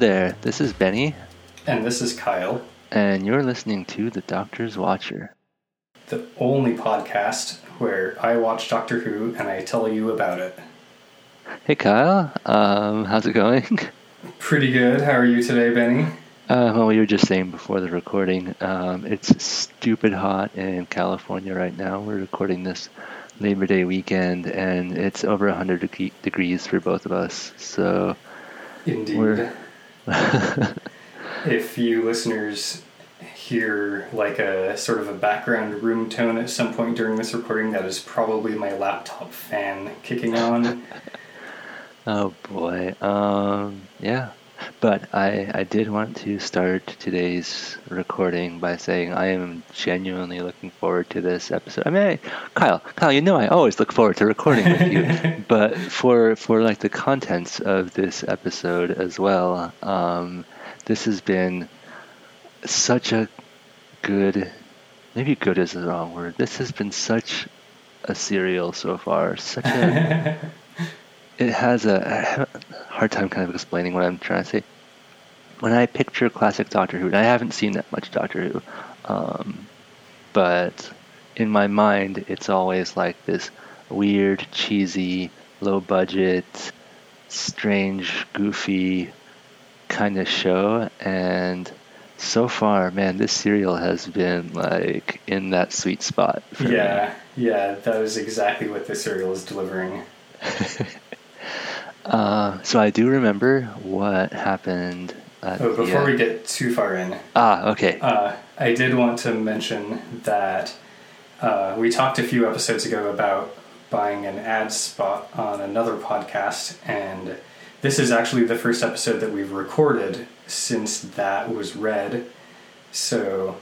There, this is Benny, And this is Kyle, and you're listening to The Doctor's Watcher. the only podcast where I watch Doctor Who and I tell you about it. Hey Kyle, um, how's it going? Pretty good. How are you today, Benny? Uh, well, we were just saying before the recording, um, it's stupid hot in California right now. We're recording this Labor Day weekend, and it's over 100 deg- degrees for both of us. So, Indeed. We're- if you listeners hear like a sort of a background room tone at some point during this recording, that is probably my laptop fan kicking on. oh boy, um, yeah. But I, I did want to start today's recording by saying I am genuinely looking forward to this episode. I mean, I, Kyle, Kyle, you know I always look forward to recording with you, but for for like the contents of this episode as well, um, this has been such a good, maybe good is the wrong word. This has been such a serial so far, such a it has a, I have a hard time kind of explaining what I'm trying to say. When I picture classic Doctor Who, and I haven't seen that much Doctor Who, um, but in my mind, it's always like this weird, cheesy, low budget, strange, goofy kind of show. And so far, man, this serial has been like in that sweet spot. For me. yeah, that was exactly what the serial is delivering. Uh, so I do remember what happened. Oh, before we get too far in, ah, okay, Uh, I did want to mention that uh, we talked a few episodes ago about buying an ad spot on another podcast, and this is actually the first episode that we've recorded since that was read. So,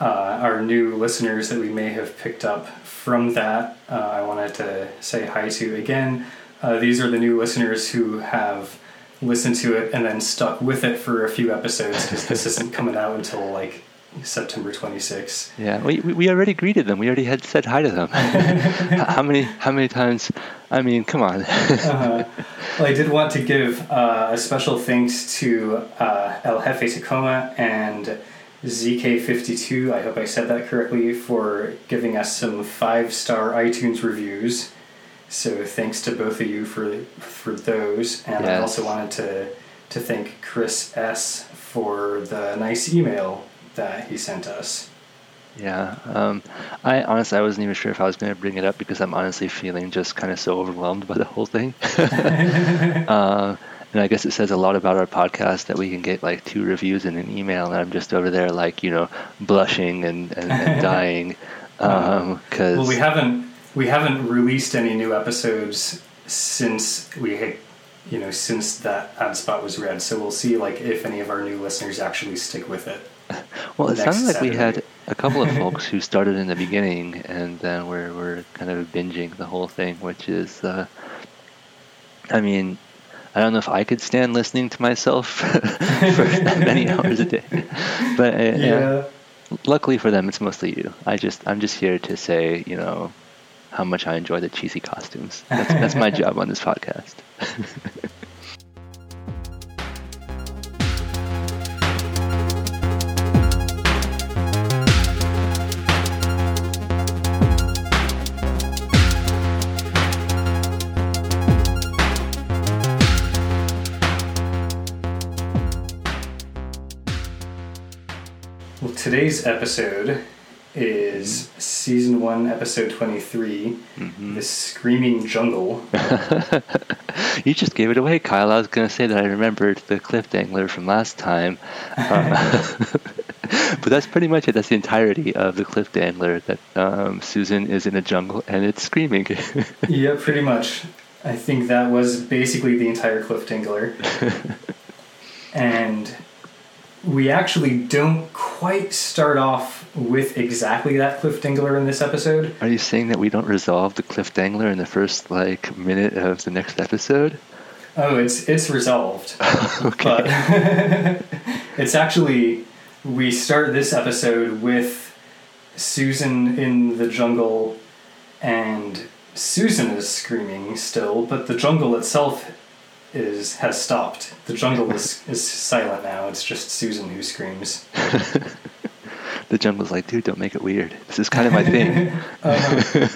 uh, our new listeners that we may have picked up from that, uh, I wanted to say hi to again. Uh, these are the new listeners who have listened to it and then stuck with it for a few episodes because this isn't coming out until like September 26th. yeah, we, we already greeted them. We already had said hi to them. How many how many times? I mean, come on. uh, well, I did want to give uh, a special thanks to uh, El Jefe Tacoma and ZK52, I hope I said that correctly, for giving us some five star iTunes reviews. So thanks to both of you for for those, and I also wanted to to thank Chris S for the nice email that he sent us. yeah, um, I honestly I wasn't even sure if I was going to bring it up because I'm honestly feeling just kind of so overwhelmed by the whole thing. uh, and I guess it says a lot about our podcast that we can get like two reviews in an email, and I'm just over there like you know blushing and and, and dying because Well, we haven't we haven't released any new episodes since we had, you know, since that ad spot was read. So we'll see, like, if any of our new listeners actually stick with it. Well, it sounded like we had a couple of folks who started in the beginning, and then we're we're kind of binging the whole thing, which is, uh, I mean, I don't know if I could stand listening to myself for that many hours a day, but uh, yeah. luckily for them, it's mostly you. I just I'm just here to say, you know, how much I enjoy the cheesy costumes. That's that's my job on this podcast. Well, today's episode is season one, episode twenty-three, Mhm. "The Screaming Jungle." you just gave it away, Kyle. I was going to say that I remembered the cliff dangler from last time. Uh, but that's pretty much it. That's the entirety of the cliff dangler that um, Susan is in a jungle and it's screaming. yeah, pretty much. I think that was basically the entire Cliff Dangler. and we actually don't quite start off with exactly that Cliff Dingler in this episode. Are you saying that we don't resolve the cliff dangler in the first like minute of the next episode? Oh, it's it's resolved. okay. But it's actually we start this episode with Susan in the jungle and Susan is screaming still, but the jungle itself is has stopped. The jungle is, is silent now. It's just Susan who screams. the jungle's like, dude, don't make it weird. This is kind of my thing. Uh-huh.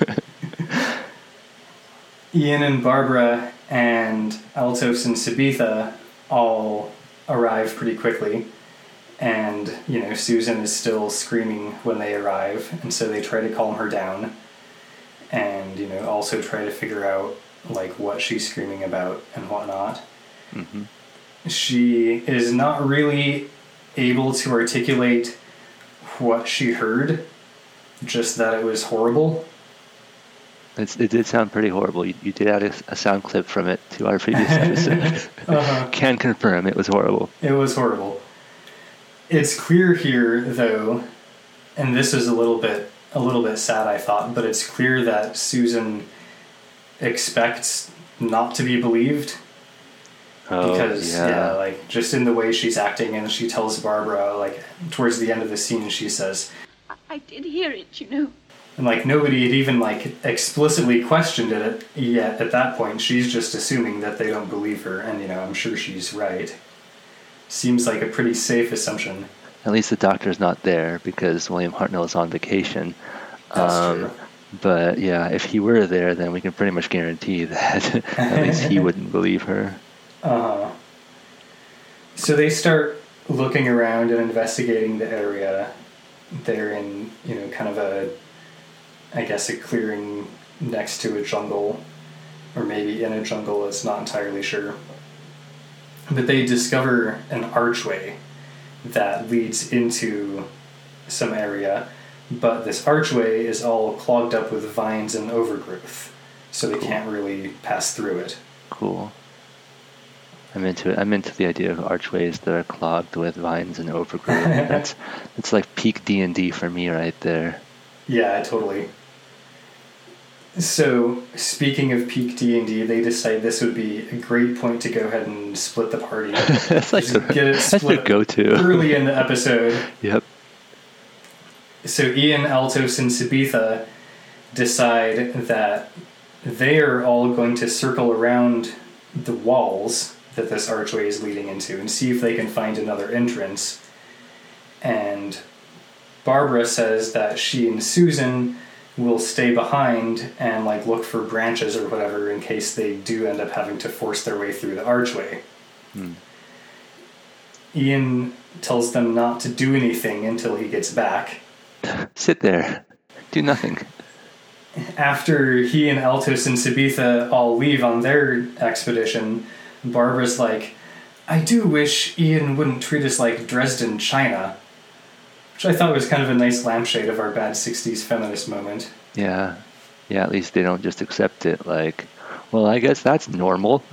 Ian and Barbara and Altos and Sabetha all arrive pretty quickly. And, you know, Susan is still screaming when they arrive, and so they try to calm her down. And, you know, also try to figure out, like, what she's screaming about and whatnot. hmm She is not really able to articulate what she heard, just that it was horrible. It's, it did sound pretty horrible. You, you did add a, a sound clip from it to our previous episode. Uh-huh. Can confirm it was horrible. It was horrible. It's clear here, though, and this is a little bit a little bit sad, I thought, but it's clear that Susan expects not to be believed Oh, because yeah. yeah. like just in the way she's acting, and she tells Barbara like towards the end of the scene, she says, I, I did hear it, you know. and like nobody had even like explicitly questioned it yet. At that point, she's just assuming that they don't believe her, and you know I'm sure she's right. Seems like a pretty safe assumption. At least the doctor's not there because William Hartnell is on vacation. That's Um, true. But yeah, if he were there, then we can pretty much guarantee that at least he wouldn't believe her. Uh, so they start looking around and investigating the area. They're in, you know, kind of a, I guess, a clearing next to a jungle, or maybe in a jungle, it's not entirely sure. But they discover an archway that leads into some area, but this archway is all clogged up with vines and overgrowth, so they Cool. can't really pass through it. Cool. I'm into it. I'm into the idea of archways that are clogged with vines and overgrowth. that's that's like peak D and D for me right there. Yeah, totally. So, speaking of peak D and D, they decide this would be a great point to go ahead and split the party that's like the, get it split go-to. early in the episode. Yep. So, Ian, Altos, and Sabetha decide that they are all going to circle around the walls that this archway is leading into and see if they can find another entrance. And Barbara says that she and Susan will stay behind and like look for branches or whatever in case they do end up having to force their way through the archway. Hmm. Ian tells them not to do anything until he gets back. Sit there. Do nothing. After he and Altos and Sabetha all leave on their expedition, Barbara's like, I do wish Ian wouldn't treat us like Dresden, China. Which I thought was kind of a nice lampshade of our bad 60s feminist moment. Yeah. Yeah, at least they don't just accept it like, well, I guess that's normal.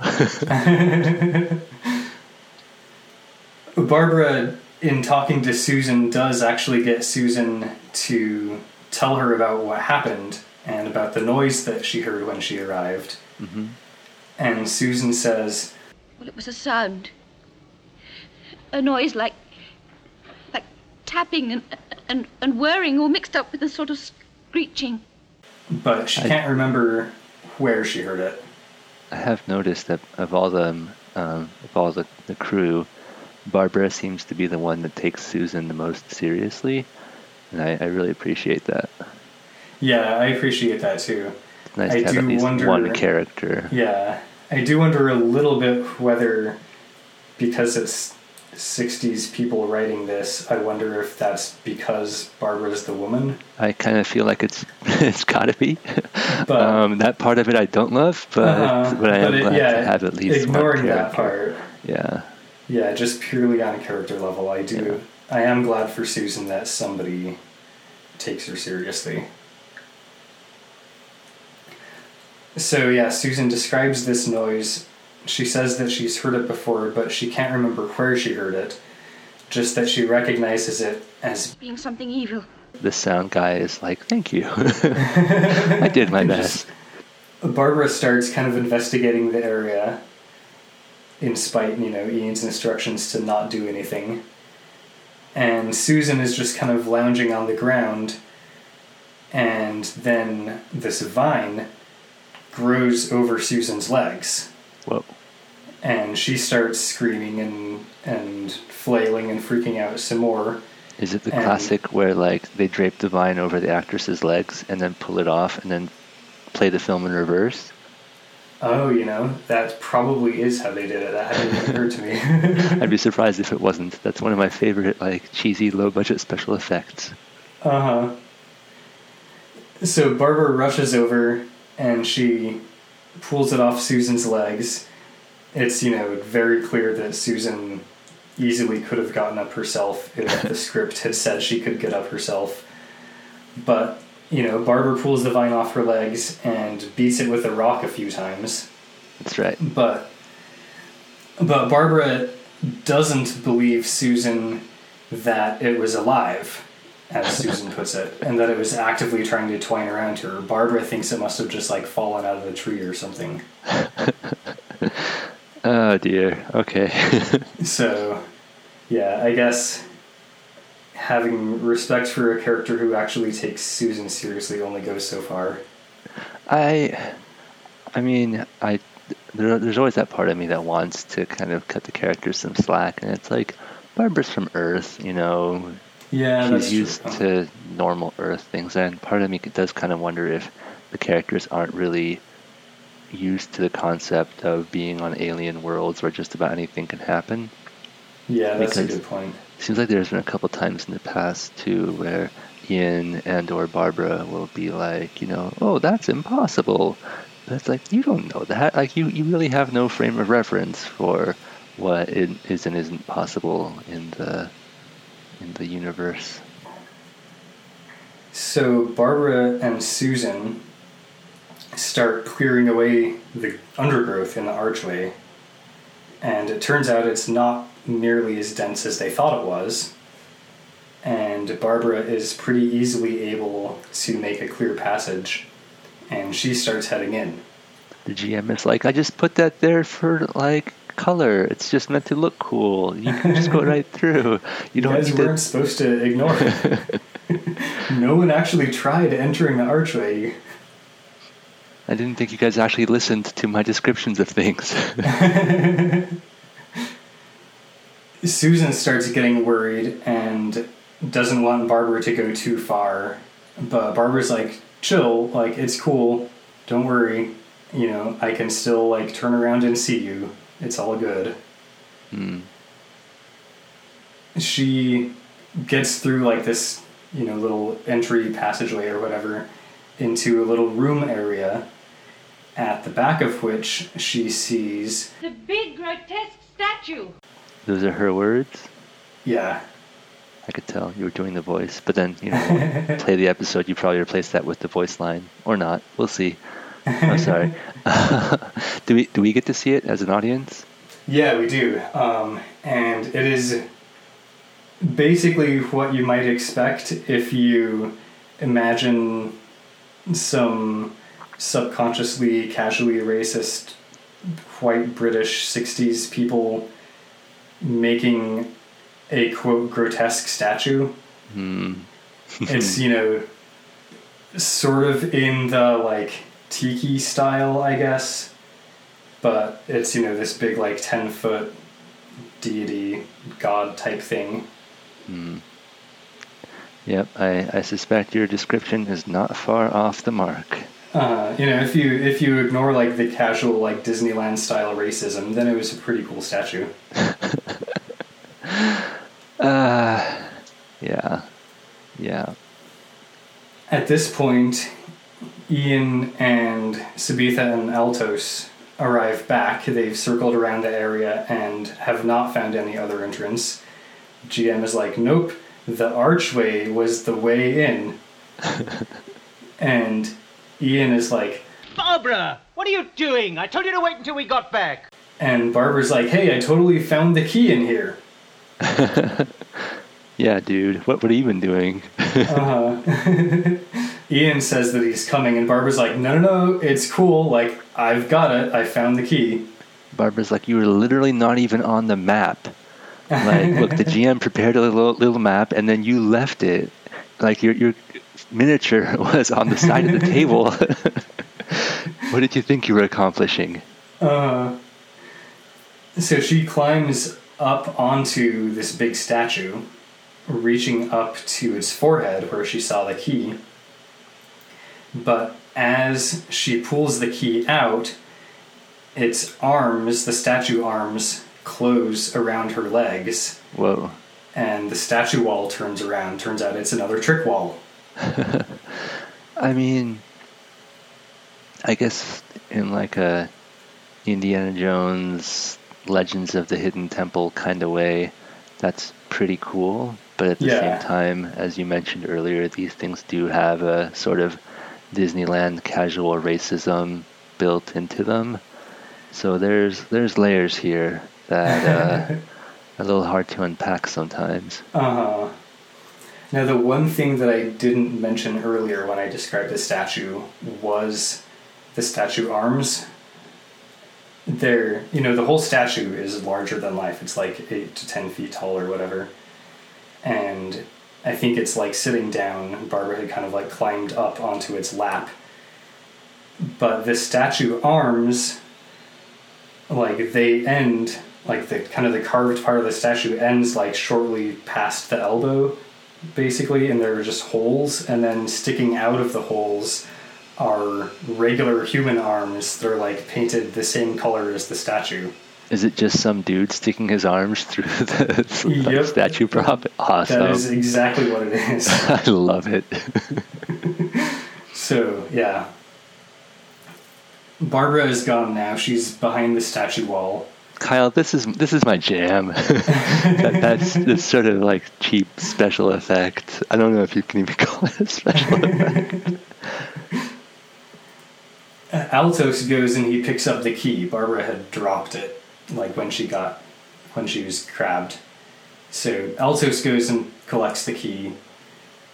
Barbara, in talking to Susan, does actually get Susan to tell her about what happened and about the noise that she heard when she arrived. hmm And Susan says, Well, it was a sound. A noise like. like tapping and, and, and whirring all mixed up with a sort of screeching. but she I- can't remember where she heard it. I have noticed that of all the um, of all the, the crew, Barbara seems to be the one that takes Susan the most seriously, and I, I really appreciate that. Yeah, I appreciate that too. It's nice I to have at least wonder- one character. Yeah, I do wonder a little bit whether, because it's 60s people writing this, I wonder if that's because Barbara's the woman. I kind of feel like it's it's gotta be. But- um, that part of it I don't love, but Uh-huh, but I am it- glad yeah, to have at least ignoring one that part. Yeah, Yeah, just purely on a character level, I do. I am glad for Susan that somebody takes her seriously. So, yeah, Susan describes this noise. She says that she's heard it before, but she can't remember where she heard it. Just that she recognizes it as. Being something evil. the sound guy is like, "Thank you, I did my best." Barbara starts kind of investigating the area in spite, you know, Ian's instructions to not do anything. And Susan is just kind of lounging on the ground, and then this vine grows over Susan's legs. Whoa, and she starts screaming and and flailing and freaking out some more. Is it the And- classic where like they drape the vine over the actress's legs and then pull it off and then play the film in reverse? Oh, you know, that probably is how they did it. That hadn't occurred to me. I'd be surprised if it wasn't. That's one of my favorite like cheesy low budget special effects. Uh huh. So Barbara rushes over and she pulls it off Susan's legs. It's, you know, very clear that Susan easily could have gotten up herself if the script had said she could get up herself. But, you know, Barbara pulls the vine off her legs and beats it with a rock a few times. That's right. But but Barbara doesn't believe Susan that it was alive, as Susan puts it, and that it was actively trying to twine around her. Barbara thinks it must have just like fallen out of the tree or something. Oh dear. Okay. So yeah, I guess having respect for a character who actually takes Susan seriously only goes so far. I, I mean, I there, there's always that part of me that wants to kind of cut the characters some slack, and it's like Barbara's from Earth, you know, Yeah, that's she's used true. to normal Earth things, and part of me does kind of wonder if the characters aren't really used to the concept of being on alien worlds where just about anything can happen. Yeah, that's a good point. Seems like there's been a couple times in the past too where Ian and or Barbara will be like, you know, oh, that's impossible. That's like you don't know that. Like you, you really have no frame of reference for what it is and isn't possible in the in the universe. So Barbara and Susan start clearing away the undergrowth in the archway, and it turns out it's not nearly as dense as they thought it was. And Barbara is pretty easily able to make a clear passage, and she starts heading in. The GM is like, I just put that there for like color. It's just meant to look cool. You can just go right through. You You don't guys weren't supposed to ignore it. no one actually tried entering the archway. I didn't think you guys actually listened to my descriptions of things. Susan starts getting worried and doesn't want Barbara to go too far. But Barbara's like, chill, like, it's cool. Don't worry. You know, I can still, like, turn around and see you. It's all good. Hmm. She gets through, like, this, you know, little entry passageway or whatever into a little room area at the back of which she sees, The big grotesque statue. Those are her words. yeah, I could tell you were doing the voice, but then you know, play the episode, you probably replace that with the voice line or not. We'll see. I'm sorry. do we do we get to see it as an audience? Yeah, we do. Um, and it is basically what you might expect if you imagine some subconsciously, casually racist white British 60s people making a quote grotesque statue. Hmm. It's, you know, sort of in the like tiki style, I guess. But it's, you know, this big like 10 foot deity god type thing. Hmm. Yep. I, I suspect your description is not far off the mark. Uh, you know, if you if you ignore like the casual like Disneyland style racism, then it was a pretty cool statue. Uh, yeah. Yeah. At this point, Ian and Sabetha and Altos arrive back. They've circled around the area and have not found any other entrance. GM is like, nope, the archway was the way in. and Ian is like, Barbara, what are you doing? I told you to wait until we got back. and Barbara's like, hey, I totally found the key in here. Yeah, dude. What what have you been doing? Uh-huh. Ian says that he's coming, and Barbara's like, no, no, no, it's cool. Like, I've got it. I found the key. Barbara's like, you were literally not even on the map. Like, look, the GM prepared a little little map, and then you left it. Like your your miniature was on the side of the table. what did you think you were accomplishing? Uh, So she climbs up onto this big statue, reaching up to its forehead where she saw the key. But as she pulls the key out, its arms, the statue arms, close around her legs, Whoa. and the statue wall turns around. Turns out it's another trick wall. I mean, I guess in like a Indiana Jones Legends of the Hidden Temple kind of way, that's pretty cool. But at the Yeah. same time, as you mentioned earlier, these things do have a sort of Disneyland casual racism built into them. So there's there's layers here that uh, are a little hard to unpack sometimes. Uh huh. Now, the one thing that I didn't mention earlier when I described the statue was the statue arms. They're, you know, the whole statue is larger than life. It's like 8 to 10 feet tall or whatever. And I think it's like sitting down. Barbara had kind of like climbed up onto its lap. But the statue arms, like, they end, like, the kind of the carved part of the statue ends like shortly past the elbow basically, and there are just holes, and then sticking out of the holes are regular human arms. They're like painted the same color as the statue. Is it just some dude sticking his arms through the Yep. statue prop? Awesome. That is exactly what it is. I love it. so, yeah. Barbara is gone now. She's behind the statue wall. Kyle, this is this is my jam. that, that's this sort of like cheap special effect. I don't know if you can even call it a special effect. Uh, Altos goes and he picks up the key. Barbara had dropped it, like when she got, when she was crabbed. So Altos goes and collects the key.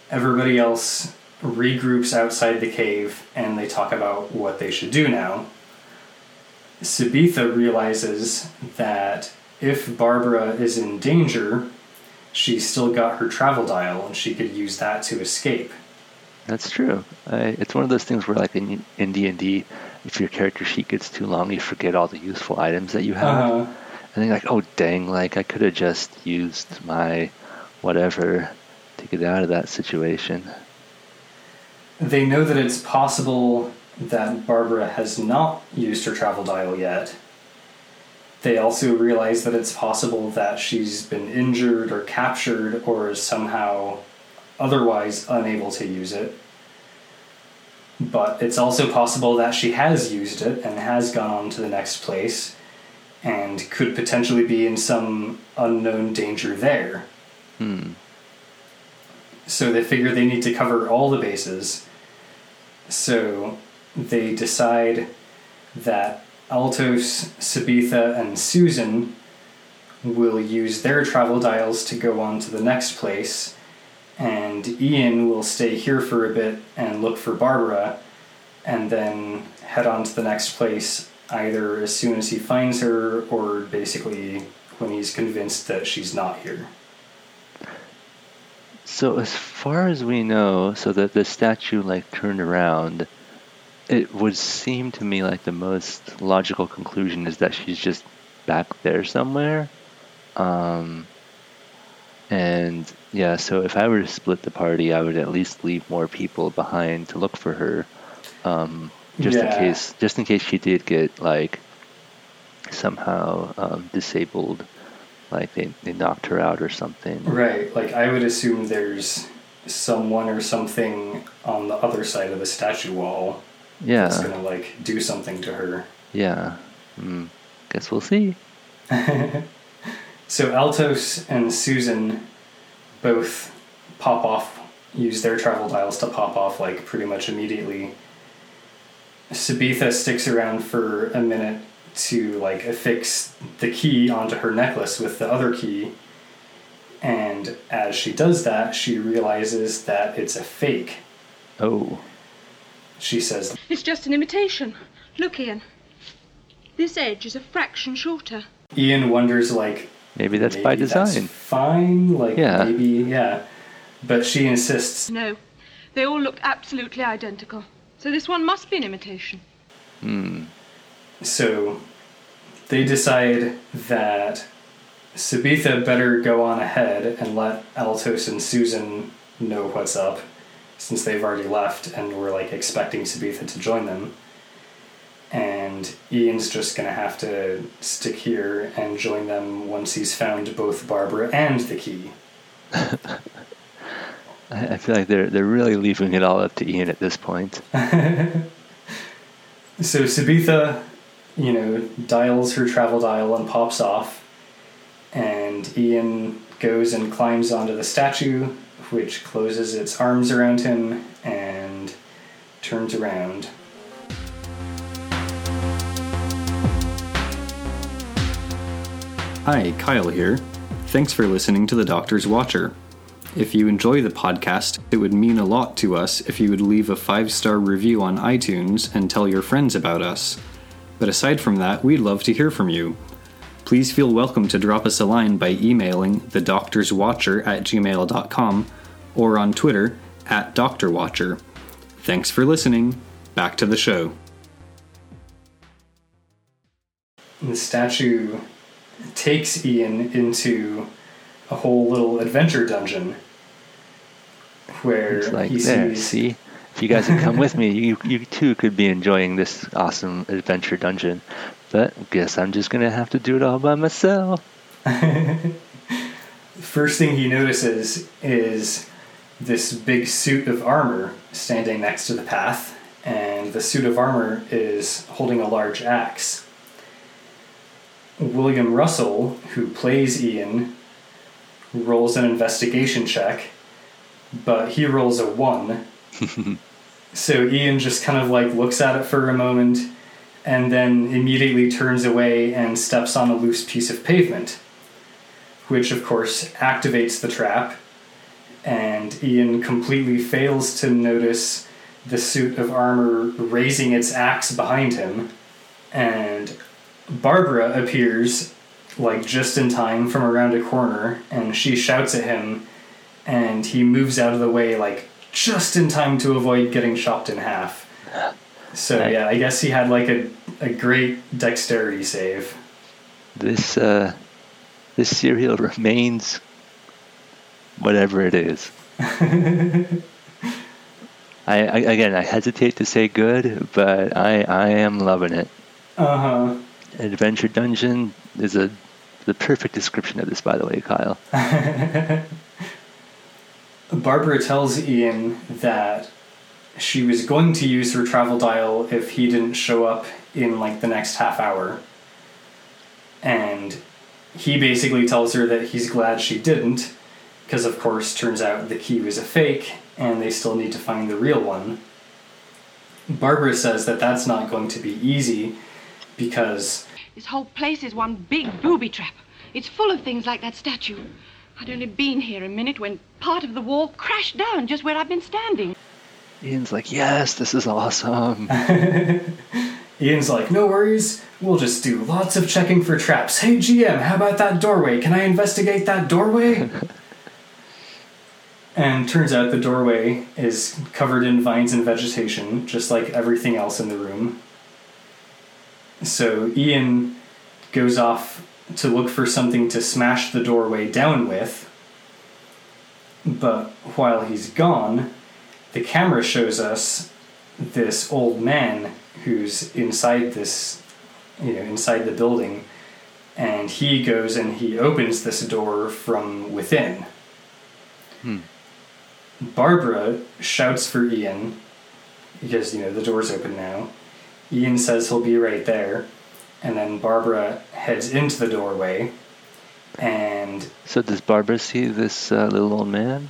Everybody else regroups outside the cave and they talk about what they should do now. Sabetha realizes that if Barbara is in danger, she's still got her travel dial and she could use that to escape. That's true. I, it's one of those things where, like in in D and D, if your character sheet gets too long, you forget all the useful items that you have, Uh-huh. and then you're like, oh dang, like I could have just used my whatever to get out of that situation. They know that it's possible that Barbara has not used her travel dial yet. They also realize that it's possible that she's been injured or captured or is somehow otherwise unable to use it. But it's also possible that she has used it and has gone on to the next place and could potentially be in some unknown danger there. Hmm. So they figure they need to cover all the bases. So they decide that Altos, Sabetha, and Susan will use their travel dials to go on to the next place, and Ian will stay here for a bit and look for Barbara, and then head on to the next place either as soon as he finds her or basically when he's convinced that she's not here. So as far as we know, so that the statue like turned around, it would seem to me like the most logical conclusion is that she's just back there somewhere. Um, and yeah, so if I were to split the party, I would at least leave more people behind to look for her, um, just Yeah. in case, just in case she did get like somehow um, disabled, like they, they knocked her out or something. Right, like I would assume there's someone or something on the other side of the statue wall that's Yeah, gonna like do something to her. yeah. Mm, guess we'll see. So Altos and Susan both pop off, use their travel dials to pop off like pretty much immediately. Sabetha sticks around for a minute to like affix the key onto her necklace with the other key. And as she does that, she realizes that it's a fake. Oh, She says, It's just an imitation. Look, Ian. This edge is a fraction shorter. Ian wonders like maybe that's by maybe that's design. fine, like Yeah. maybe yeah. But she insists No, they all look absolutely identical. So this one must be an imitation. Hmm. So they decide that Sabetha better go on ahead and let Altos and Susan know what's up, since they've already left and we're like expecting Sabetha to join them. And Ian's just gonna have to stick here and join them once he's found both Barbara and the key. I, feel like they're they're really leaving it all up to Ian at this point. So Sabetha, you know, dials her travel dial and pops off, and Ian goes and climbs onto the statue, which closes its arms around him and turns around. Hi, Kyle here. Thanks for listening to The Doctor's Watcher. If you enjoy the podcast, it would mean a lot to us if you would leave a five star review on iTunes and tell your friends about us. But aside from that, we'd love to hear from you. Please feel welcome to drop us a line by emailing thedoctorswatcher at gmail.com or on Twitter at Dr. Watcher. Thanks for listening. Back to the show. The statue takes Ian into a whole little adventure dungeon where It's like he there, sees see? If you guys had come with me, you you too could be enjoying this awesome adventure dungeon. But guess I'm just gonna have to do it all by myself. first thing he notices is this big suit of armor standing next to the path, and the suit of armor is holding a large axe. William Russell, who plays Ian, rolls an investigation check, but he rolls a one. so Ian just kind of like looks at it for a moment and then immediately turns away and steps on a loose piece of pavement which of course activates the trap, and Ian completely fails to notice the suit of armor raising its axe behind him, and Barbara appears like just in time from around a corner, and she shouts at him, and he moves out of the way like just in time to avoid getting chopped in half. So yeah, I guess he had like a, a great dexterity save. This uh, this cereal remains whatever it is. I, I again, I hesitate to say good, but I I am loving it. Uh huh. Adventure Dungeon is a the perfect description of this, by the way, Kyle. Barbara tells Ian that she was going to use her travel dial if he didn't show up in like the next half hour. And he basically tells her that he's glad she didn't, because of course, turns out the key was a fake and they still need to find the real one. Barbara says that that's not going to be easy because This whole place is one big booby trap. It's full of things like that statue. I'd only been here a minute when part of the wall crashed down just where I've been standing. Ian's like, yes, this is awesome. Ian's like, no worries, we'll just do lots of checking for traps. Hey GM, how about that doorway? Can I investigate that doorway? and turns out the doorway is covered in vines and vegetation, just like everything else in the room. So Ian goes off to look for something to smash the doorway down with. But while he's gone, the camera shows us this old man who's inside this, you know, inside the building, and he goes and he opens this door from within. Hmm. Barbara shouts for Ian because you know the door's open now. Ian says he'll be right there, and then Barbara heads into the doorway, and So does Barbara see this uh, little old man?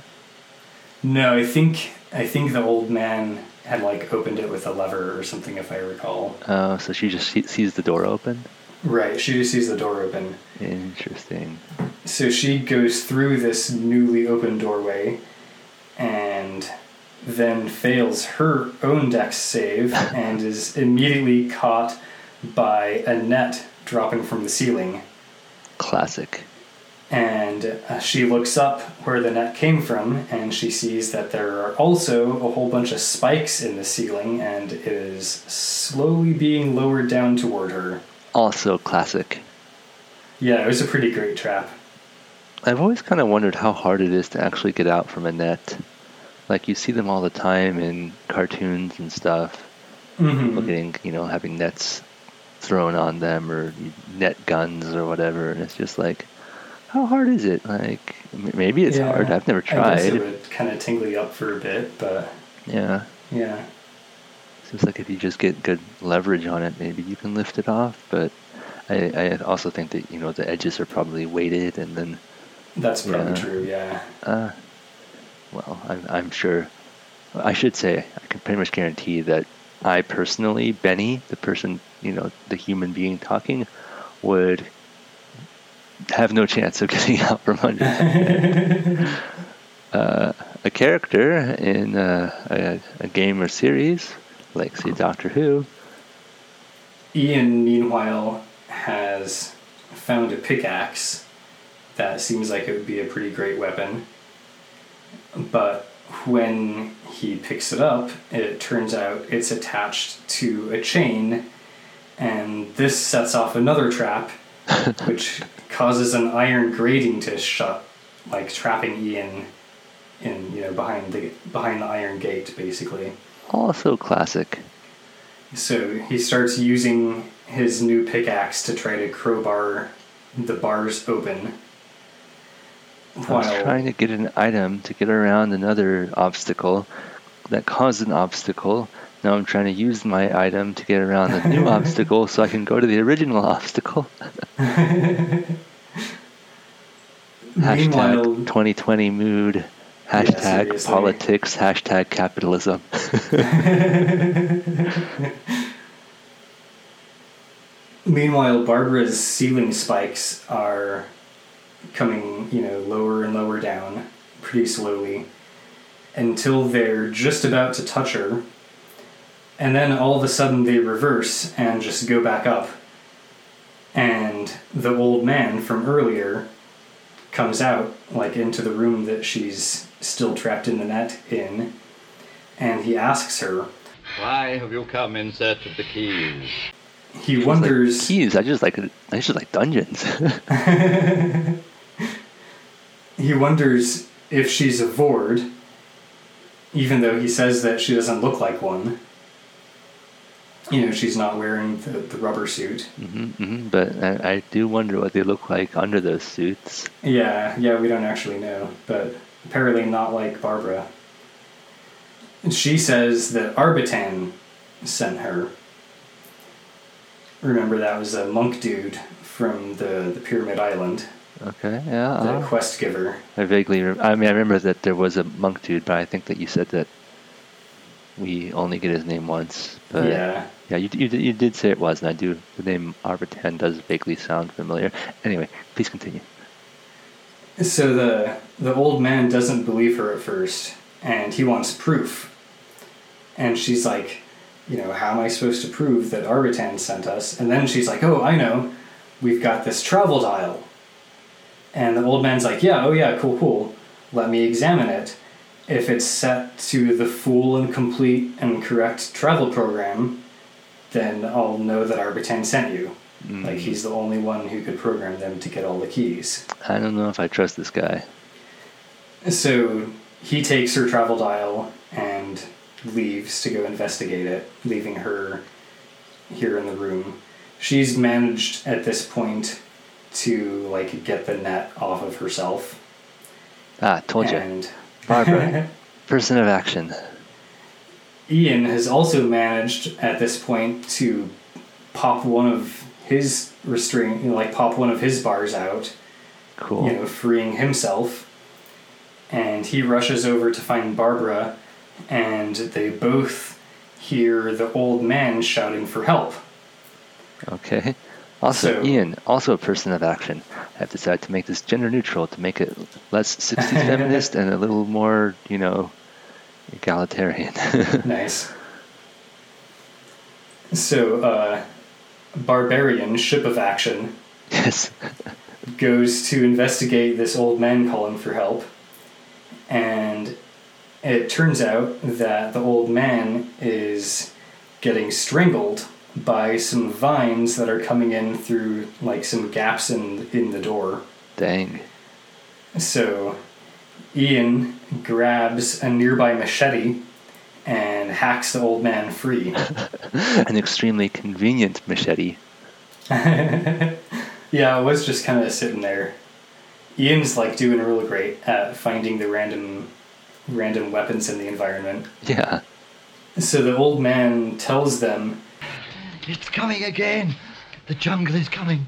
no, I think I think the old man had like opened it with a lever or something, if I recall. Oh, so she just see- sees the door open. Right, she just sees the door open. Interesting. So she goes through this newly opened doorway and then fails her own dex save and is immediately caught by a net dropping from the ceiling. Classic. And uh, she looks up where the net came from and she sees that there are also a whole bunch of spikes in the ceiling and it is slowly being lowered down toward her. Also classic. Yeah, it was a pretty great trap. I've always kind of wondered how hard it is to actually get out from a net. Like you see them all the time in cartoons and stuff, hmm people getting you know having nets thrown on them or net guns or whatever, and it's just like, how hard is it? Like maybe it's hard. I've never tried. I guess it would kind of tingle you up for a bit, but Yeah, yeah. seems like if you just get good leverage on it, maybe you can lift it off. But I, I also think that you know the edges are probably weighted, and then That's probably Yeah. true, yeah. Uh, well, I'm, I'm sure. I should say I can pretty much guarantee that I personally, Benny, the person, you know, the human being talking, would have no chance of getting out from under. uh, a character in uh, a, a game or series, like say Doctor Who, Ian, meanwhile, has found a pickaxe that seems like it would be a pretty great weapon. But when he picks it up, it turns out it's attached to a chain, and this sets off another trap, which causes an iron grating to shut, like trapping Ian in you know behind the behind the iron gate, basically. also classic. So he starts using his new pickaxe to try to crowbar the bars open. I was trying to get an item to get around another obstacle that caused an obstacle. Now I'm trying to use my item to get around the new obstacle so I can go to the original obstacle. Hashtag 2020 mood. Hashtag seriously. politics. Hashtag capitalism. meanwhile, Barbara's ceiling spikes are coming, you know, lower and lower down pretty slowly until they're just about to touch her. And then all of a sudden they reverse and just go back up. And the old man from earlier comes out, like into the room that she's still trapped in the net in. And he asks her, Why have you come in search of the keys? he Like, wonders. keys. I just like I just like dungeons. he wonders if she's a Voord, even though he says that she doesn't look like one. You know, she's not wearing the, the rubber suit. hmm hmm But I, I do wonder what they look like under those suits. Yeah, yeah, we don't actually know, but apparently not like Barbara. And she says that Arbitan sent her. Remember, that was a monk dude from the, the Pyramid Island, Okay, yeah. the uh-huh. quest giver. I vaguely, rem- I mean, I remember that there was a monk dude, but I think that you said that we only get his name once. But yeah. yeah, you, you, did- you did say it was, and I do. The name Arbitan does vaguely sound familiar. Anyway, please continue. So the the old man doesn't believe her at first, and he wants proof. And she's like, you know, how am I supposed to prove that Arbitan sent us? And then she's like, oh, I know, we've got this travel dial. And the old man's like, yeah, oh yeah, cool, cool. Let me examine it. If it's set to the full and complete and correct travel program, then I'll know that Arbitan sent you. Mm. Like he's the only one who could program them to get all the keys. I don't know if I trust this guy. So he takes her travel dial and leaves to go investigate it, leaving her here in the room. She's managed at this point to like get the net off of herself. Ah, told you. Barbara, person of action. Ian has also managed at this point to pop one of his restraint, you know, like pop one of his bars out, Cool. you know, freeing himself. And he rushes over to find Barbara, and they both hear the old man shouting for help. Okay. Also, So- Ian, also a person of action. I've decided to make this gender neutral to make it less 60s feminist and a little more, you know, egalitarian. Nice. So, uh, Barbarian, ship of action, yes. goes to investigate this old man calling for help, and it turns out that the old man is getting strangled by some vines that are coming in through like some gaps in in the door. Dang. So Ian grabs a nearby machete and hacks the old man free. An extremely convenient machete. yeah, it was just kind of sitting there. Ian's like doing real great at finding the random random weapons in the environment. Yeah. So the old man tells them, It's coming again. The jungle is coming.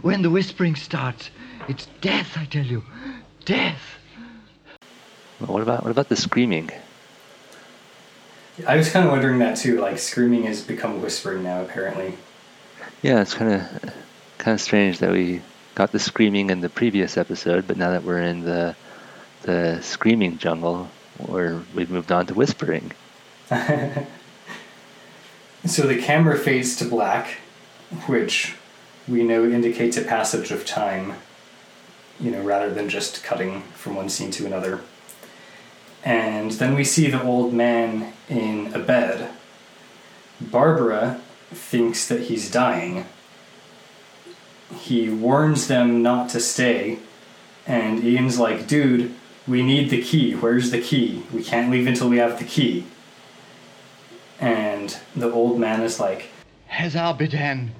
When the whispering starts, it's death, I tell you. Death. Well, what about what about the screaming? I was kind of wondering that too. Like screaming has become whispering now, apparently. Yeah, it's kind of kind of strange that we got the screaming in the previous episode, but now that we're in the the screaming jungle, where we've moved on to whispering. So the camera fades to black, which we know indicates a passage of time, you know, rather than just cutting from one scene to another. And then we see the old man in a bed. Barbara thinks that he's dying. He warns them not to stay, and Ian's like, dude, we need the key. Where's the key? We can't leave until we have the key. And the old man is like, Has Arbitan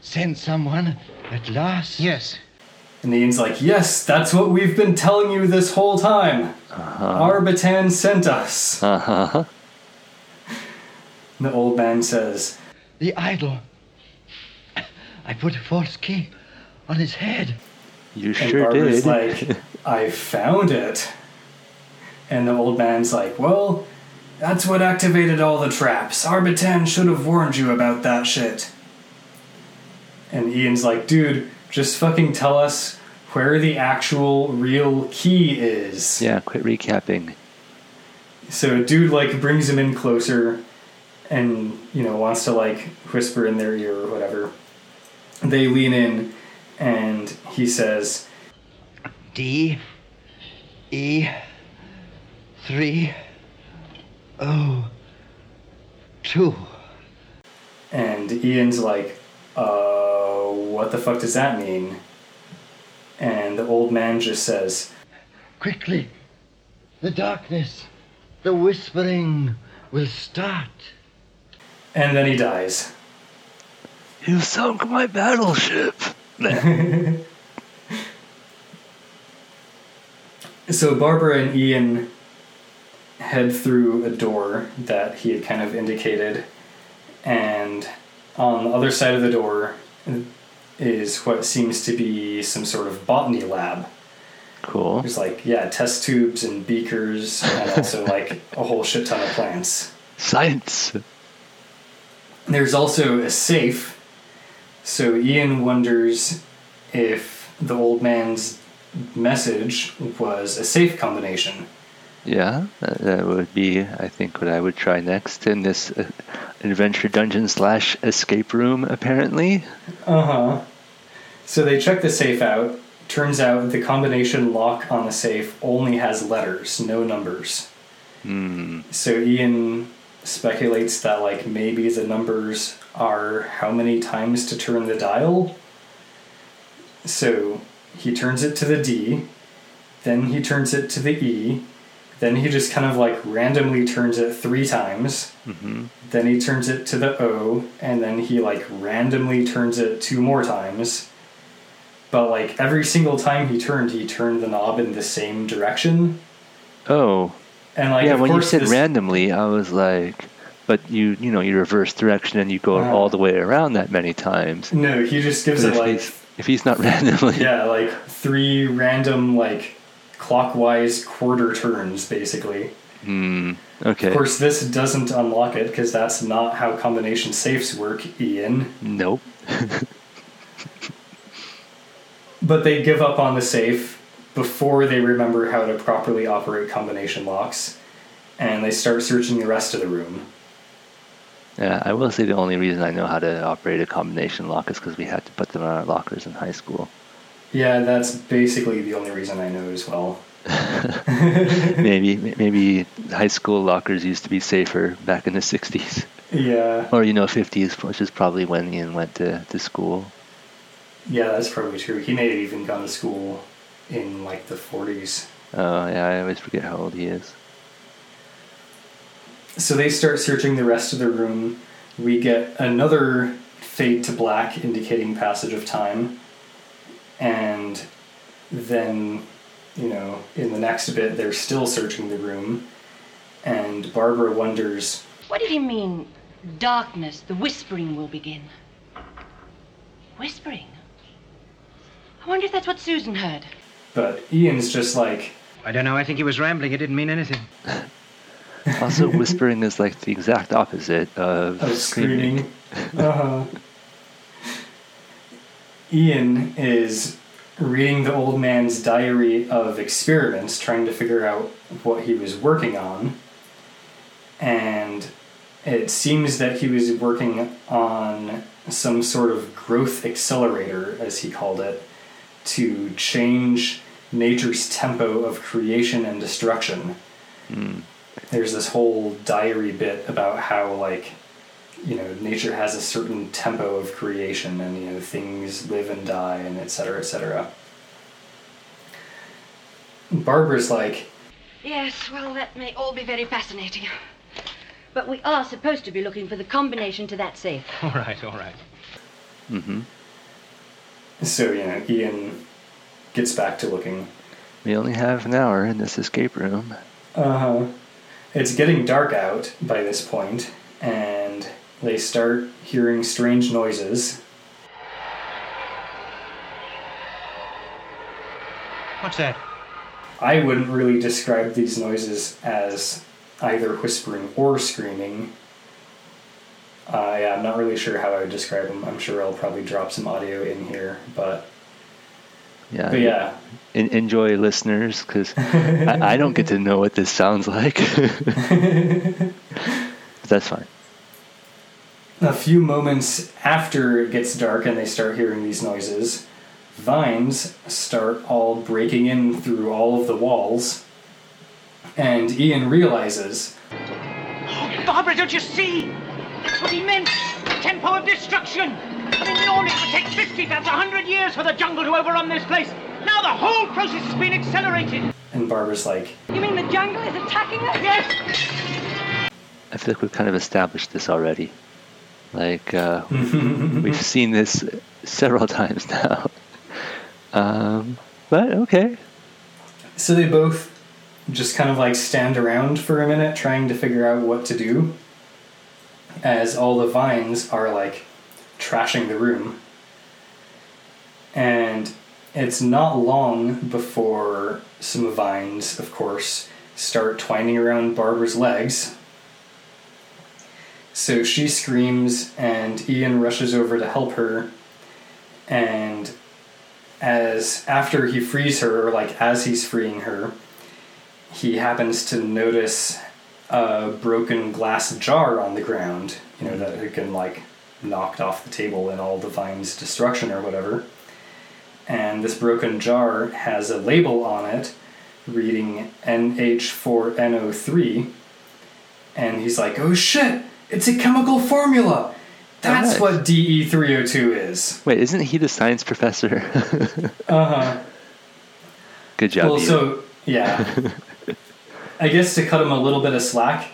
sent someone at last? Yes. and Ian's like, yes, that's what we've been telling you this whole time. Arbitan sent us. Uh huh. And the old man says, The idol. I put a false key on his head. You and sure Barbara's did. like, I found it. And the old man's like, well, that's what activated all the traps. Arbitan should have warned you about that shit. And Ian's like, dude, just fucking tell us where the actual real key is. yeah, quit recapping. So dude like brings him in closer and you know wants to like whisper in their ear or whatever. They lean in and he says, D E three O two. and Ian's like, uh, what the fuck does that mean? And the old man just says, Quickly, the darkness, the whispering will start. and then he dies. You sunk my battleship. So Barbara and Ian head through a door that he had kind of indicated, and on the other side of the door is what seems to be some sort of botany lab. cool. There's like, yeah, test tubes and beakers, and also like a whole shit ton of plants. Science. There's also a safe, so Ian wonders if the old man's message was a safe combination. Yeah, that, that would be, I think, what I would try next in this uh, adventure dungeon slash escape room. Apparently, Uh huh. So they check the safe out. Turns out the combination lock on the safe only has letters, no numbers. hmm. So Ian speculates that like maybe the numbers are how many times to turn the dial. So he turns it to the D, then he turns it to the E, then he just kind of like randomly turns it three times. hmm Then he turns it to the O, and then he like randomly turns it two more times. But like every single time he turned, he turned the knob in the same direction. Oh, And like yeah. of When you said this- randomly, I was like, but you, you know, you reverse direction and you go Uh-huh. all the way around that many times. No, he just gives it if like he's if he's not randomly, yeah, like three random like clockwise quarter turns basically. Hmm. Okay. Of course, this doesn't unlock it because that's not how combination safes work, Ian. Nope. But they give up on the safe before they remember how to properly operate combination locks, and they start searching the rest of the room. Yeah, I will say the only reason I know how to operate a combination lock is because we had to put them on our lockers in high school. Yeah, that's basically the only reason I know as well. maybe maybe high school lockers used to be safer back in the 60s Yeah, or you know 50s which is probably when ian went to, to school yeah, that's probably true. He may have even gone to school in like the 40s. oh yeah i always forget how old he is So they start searching the rest of the room. We get another fade to black indicating passage of time. And then, you know, in the next bit, they're still searching the room. And Barbara wonders, What did he mean? Darkness, the whispering will begin. Whispering? I wonder if that's what Susan heard. but Ian's just like, I don't know. I think he was rambling. It didn't mean anything. also whispering is like the exact opposite of, of screaming. Uh-huh. Ian is reading the old man's diary of experiments, trying to figure out what he was working on. And it seems that he was working on some sort of growth accelerator, as he called it, to change nature's tempo of creation and destruction. Hmm. There's this whole diary bit about how, like, you know, nature has a certain tempo of creation and, you know, things live and die and et cetera, et cetera. Barbara's like, Yes, well, that may all be very fascinating. But we are supposed to be looking for the combination to that safe. All right, all right. Mm hmm so, you know, Ian gets back to looking. we only have an hour in this escape room Uh huh. It's getting dark out by this point, and they start hearing strange noises. What's that? I wouldn't really describe these noises as either whispering or screaming. Uh, yeah, I'm not really sure how I would describe them. I'm sure I'll probably drop some audio in here, but yeah but yeah, En- enjoy listeners because I, I don't get to know what this sounds like that's fine a few moments after it gets dark and they start hearing these noises, vines start all breaking in through all of the walls, and Ian realizes Oh, Barbara, don't you see? That's what he meant. Tempo of destruction. I mean, normally it would take 50, perhaps 100 years for the jungle to overrun this place. Now the whole process has been accelerated. And Barbara's like, You mean the jungle is attacking us? Yes. I feel like we've kind of established this already. Like uh, we've seen this several times now. Um, but okay, so they both just kind of like stand around for a minute trying to figure out what to do as all the vines are like trashing the room. And it's not long before some vines, of course, start twining around Barbara's legs. So she screams, and Ian rushes over to help her. And as after he frees her, or like as he's freeing her, he happens to notice a broken glass jar on the ground, you know, that had been like knocked off the table in all the vine's destruction or whatever. And this broken jar has a label on it reading NH4NO3. And he's like, oh shit, it's a chemical formula! That's what DE302 is. wait, isn't he the science professor? Uh huh. Good job. Well, so yeah, I guess to cut him a little bit of slack,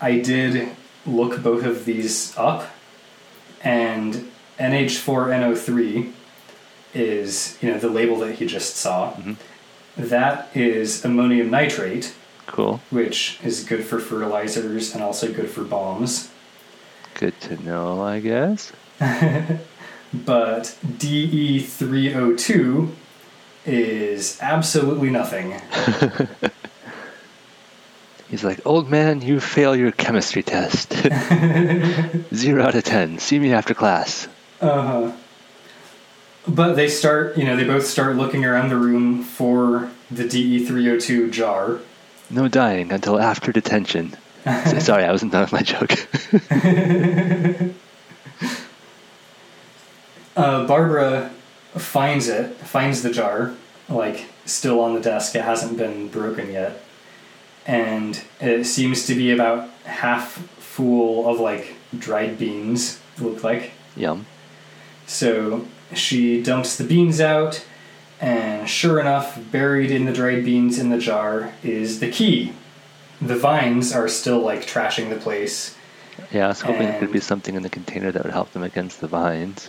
I did look both of these up, and NH4NO3 is you know the label that he just saw. That is ammonium nitrate, cool. which is good for fertilizers and also good for bombs. Good to know, I guess. But DE302 is absolutely nothing. He's like, old man, you fail your chemistry test. Zero out of ten. See me after class. Uh huh. But they start, you know, they both start looking around the room for the DE302 jar. No dying until after detention. Sorry, I wasn't done with my joke. Uh, Barbara finds it, finds the jar, like still on the desk. It hasn't been broken yet, and it seems to be about half full of like dried beans. Look like Yum. so she dumps the beans out, and sure enough, buried in the dried beans in the jar is the key. The vines are still like trashing the place. Yeah, I was hoping there could be something in the container that would help them against the vines.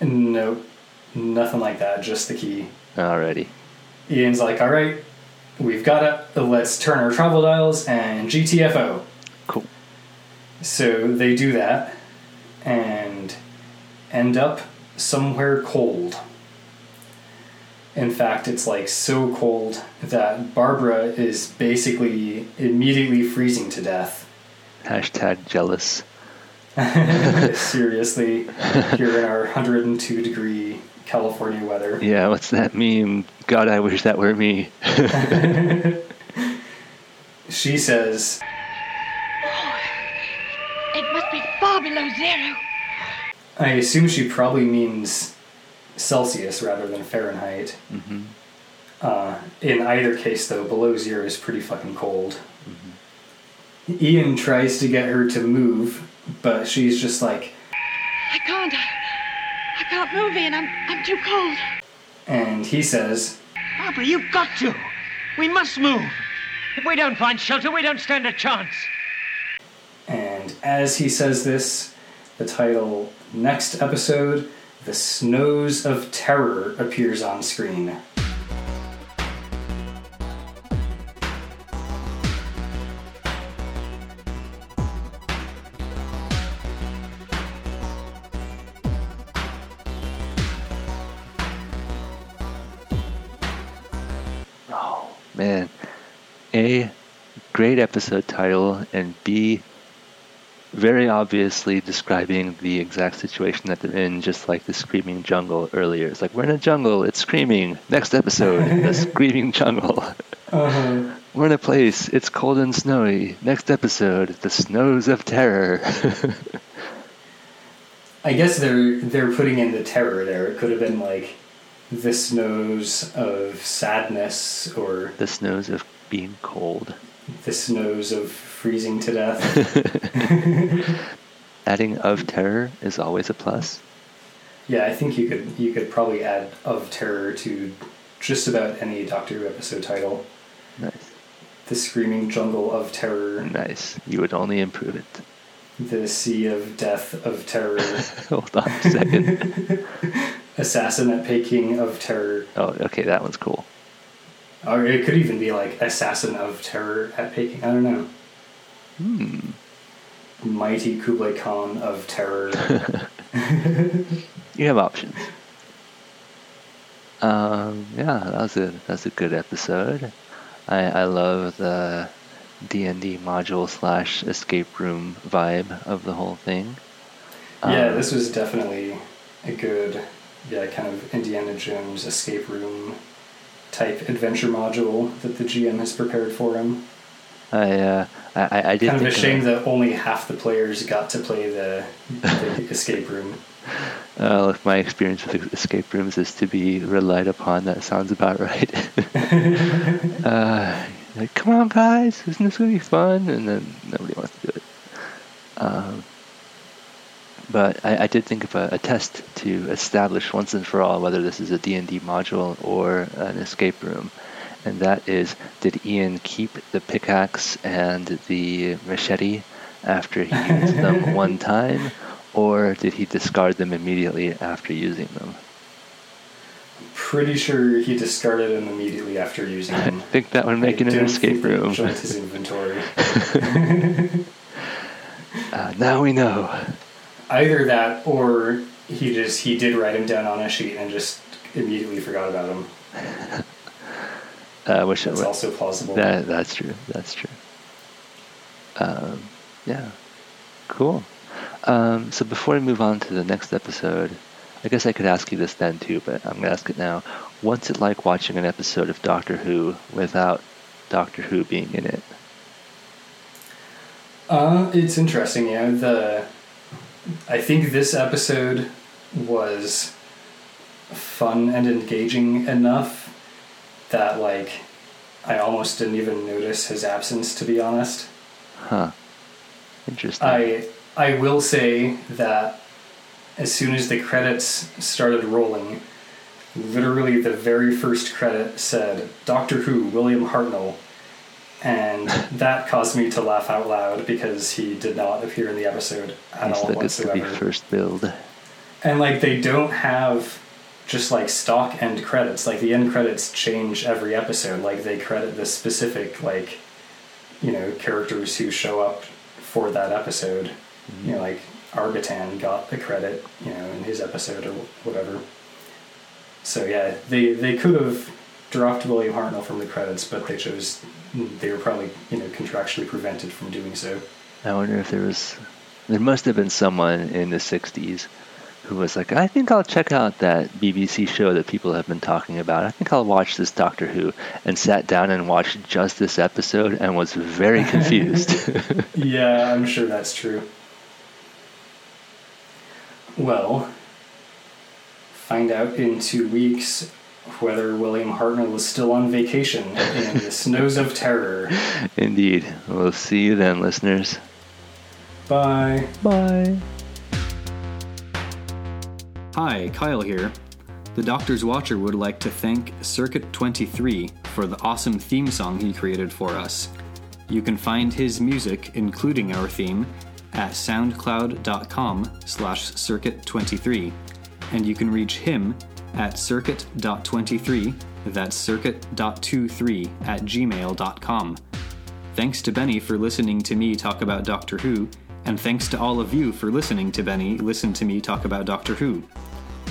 No, nothing like that, just the key. Alrighty. Ian's like, all right, we've got it. Let's turn our travel dials and GTFO. Cool. So they do that and end up somewhere cold. In fact, it's like so cold that Barbara is basically immediately freezing to death. Hashtag jealous. Seriously, here in our 102 degree California weather. Yeah, what's that meme? God, I wish that were me. She says, oh, It must be far below zero. I assume she probably means Celsius rather than Fahrenheit. hmm Uh, in either case, though, below zero is pretty fucking cold. Ian tries to get her to move, but she's just like, I can't. I, I can't move, Ian. I'm, I'm too cold. and he says, Barbara, you've got to. We must move. If we don't find shelter, we don't stand a chance. and as he says this, the title next episode, The Snows of Terror, appears on screen. Oh, man. A, great episode title, and B, very obviously describing the exact situation that they're in, just like the screaming jungle earlier. It's like, we're in a jungle, it's screaming. Next episode, the screaming jungle. Uh-huh. We're in a place, it's cold and snowy. Next episode, the snows of terror. I guess they're they're putting in the terror there. It could have been like the snows of sadness or the snows of being cold. the snows of freezing to death. Adding of terror is always a plus. yeah, I think you could you could probably add of terror to just about any Doctor Who episode title. Nice. The screaming jungle of terror, Nice. You would only improve it. the sea of death of terror, Hold on a second. assassin at Peking of terror. Oh, okay, that one's cool. Or it could even be like assassin of terror at Peking. I don't know. Hmm. Mighty Kublai Khan of terror. You have options. Um, yeah, that was a that's a good episode. I I love the D and D module slash escape room vibe of the whole thing. yeah, Um, this was definitely a good, yeah, kind of Indiana Jones escape room type adventure module that the GM has prepared for him. I uh, I I- did Kind of a think shame that only half the players got to play the, the escape room. Uh, look, my experience with escape rooms is to be relied upon. That sounds about right. uh, like, come on, guys, isn't this gonna be fun? And then nobody wants to do it. Um, but I, I did think of a, a test to establish once and for all whether this is a D&D module or an escape room. And that is, did Ian keep the pickaxe and the machete after he used them one time, or did he discard them immediately after using them? I'm pretty sure he discarded them immediately after using them. I think that would make it an escape room. His inventory. Uh, now we know. Either that, or he just he did write him down on a sheet and just immediately forgot about him. Uh, wish That's also plausible. That that's true. That's true. Um, yeah, cool. Um, so before we move on to the next episode, I guess I could ask you this then too, but I'm gonna ask it now. What's it like watching an episode of Doctor Who without Doctor Who being in it? Uh, it's interesting, yeah. The I think this episode was fun and engaging enough that like I almost didn't even notice his absence to be honest. Huh. Interesting. I I will say that as soon as the credits started rolling, literally the very first credit said Doctor Who William Hartnell and that caused me to laugh out loud because he did not appear in the episode at He all still gets to be first billed. And like they don't have just like stock end credits. Like the end credits change every episode. Like they credit the specific like you know characters who show up for that episode. Mm-hmm. You know, like Arbitan got the credit, you know, in his episode or whatever. So yeah, they they could have dropped William Hartnell from the credits, but they chose. They were probably you know contractually prevented from doing so. I wonder if there was. There must have been someone in the 60s who was like, I think I'll check out that BBC show that people have been talking about. I think I'll watch this Doctor Who. And sat down and watched just this episode and was very confused. yeah, I'm sure that's true. Well, find out in two weeks whether William Hartnell is still on vacation in the snows of terror. Indeed. We'll see you then, listeners. Bye. Bye. Hi, Kyle here. The Doctor's Watcher would like to thank Circuit 23 for the awesome theme song he created for us. You can find his music, including our theme, at soundcloud.com slash circuit23, and you can reach him at circuit.23, that's circuit.23 at gmail.com. Thanks to Benny for listening to me talk about Doctor Who, and thanks to all of you for listening to Benny listen to me talk about Doctor Who.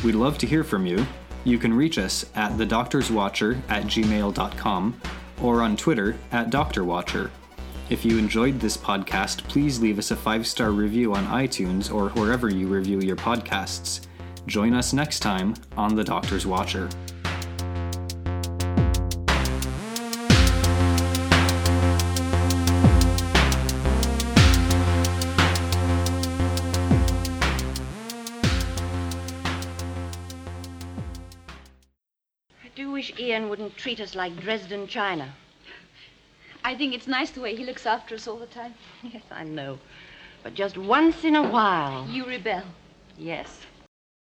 We'd love to hear from you. You can reach us at thedoctorswatcher at gmail.com or on Twitter at doctorwatcher. If you enjoyed this podcast, please leave us a five star review on iTunes or wherever you review your podcasts. Join us next time on The Doctor's Watcher. Ian wouldn't treat us like Dresden China. I think it's nice the way he looks after us all the time. Yes, I know. But just once in a while. You rebel. Yes.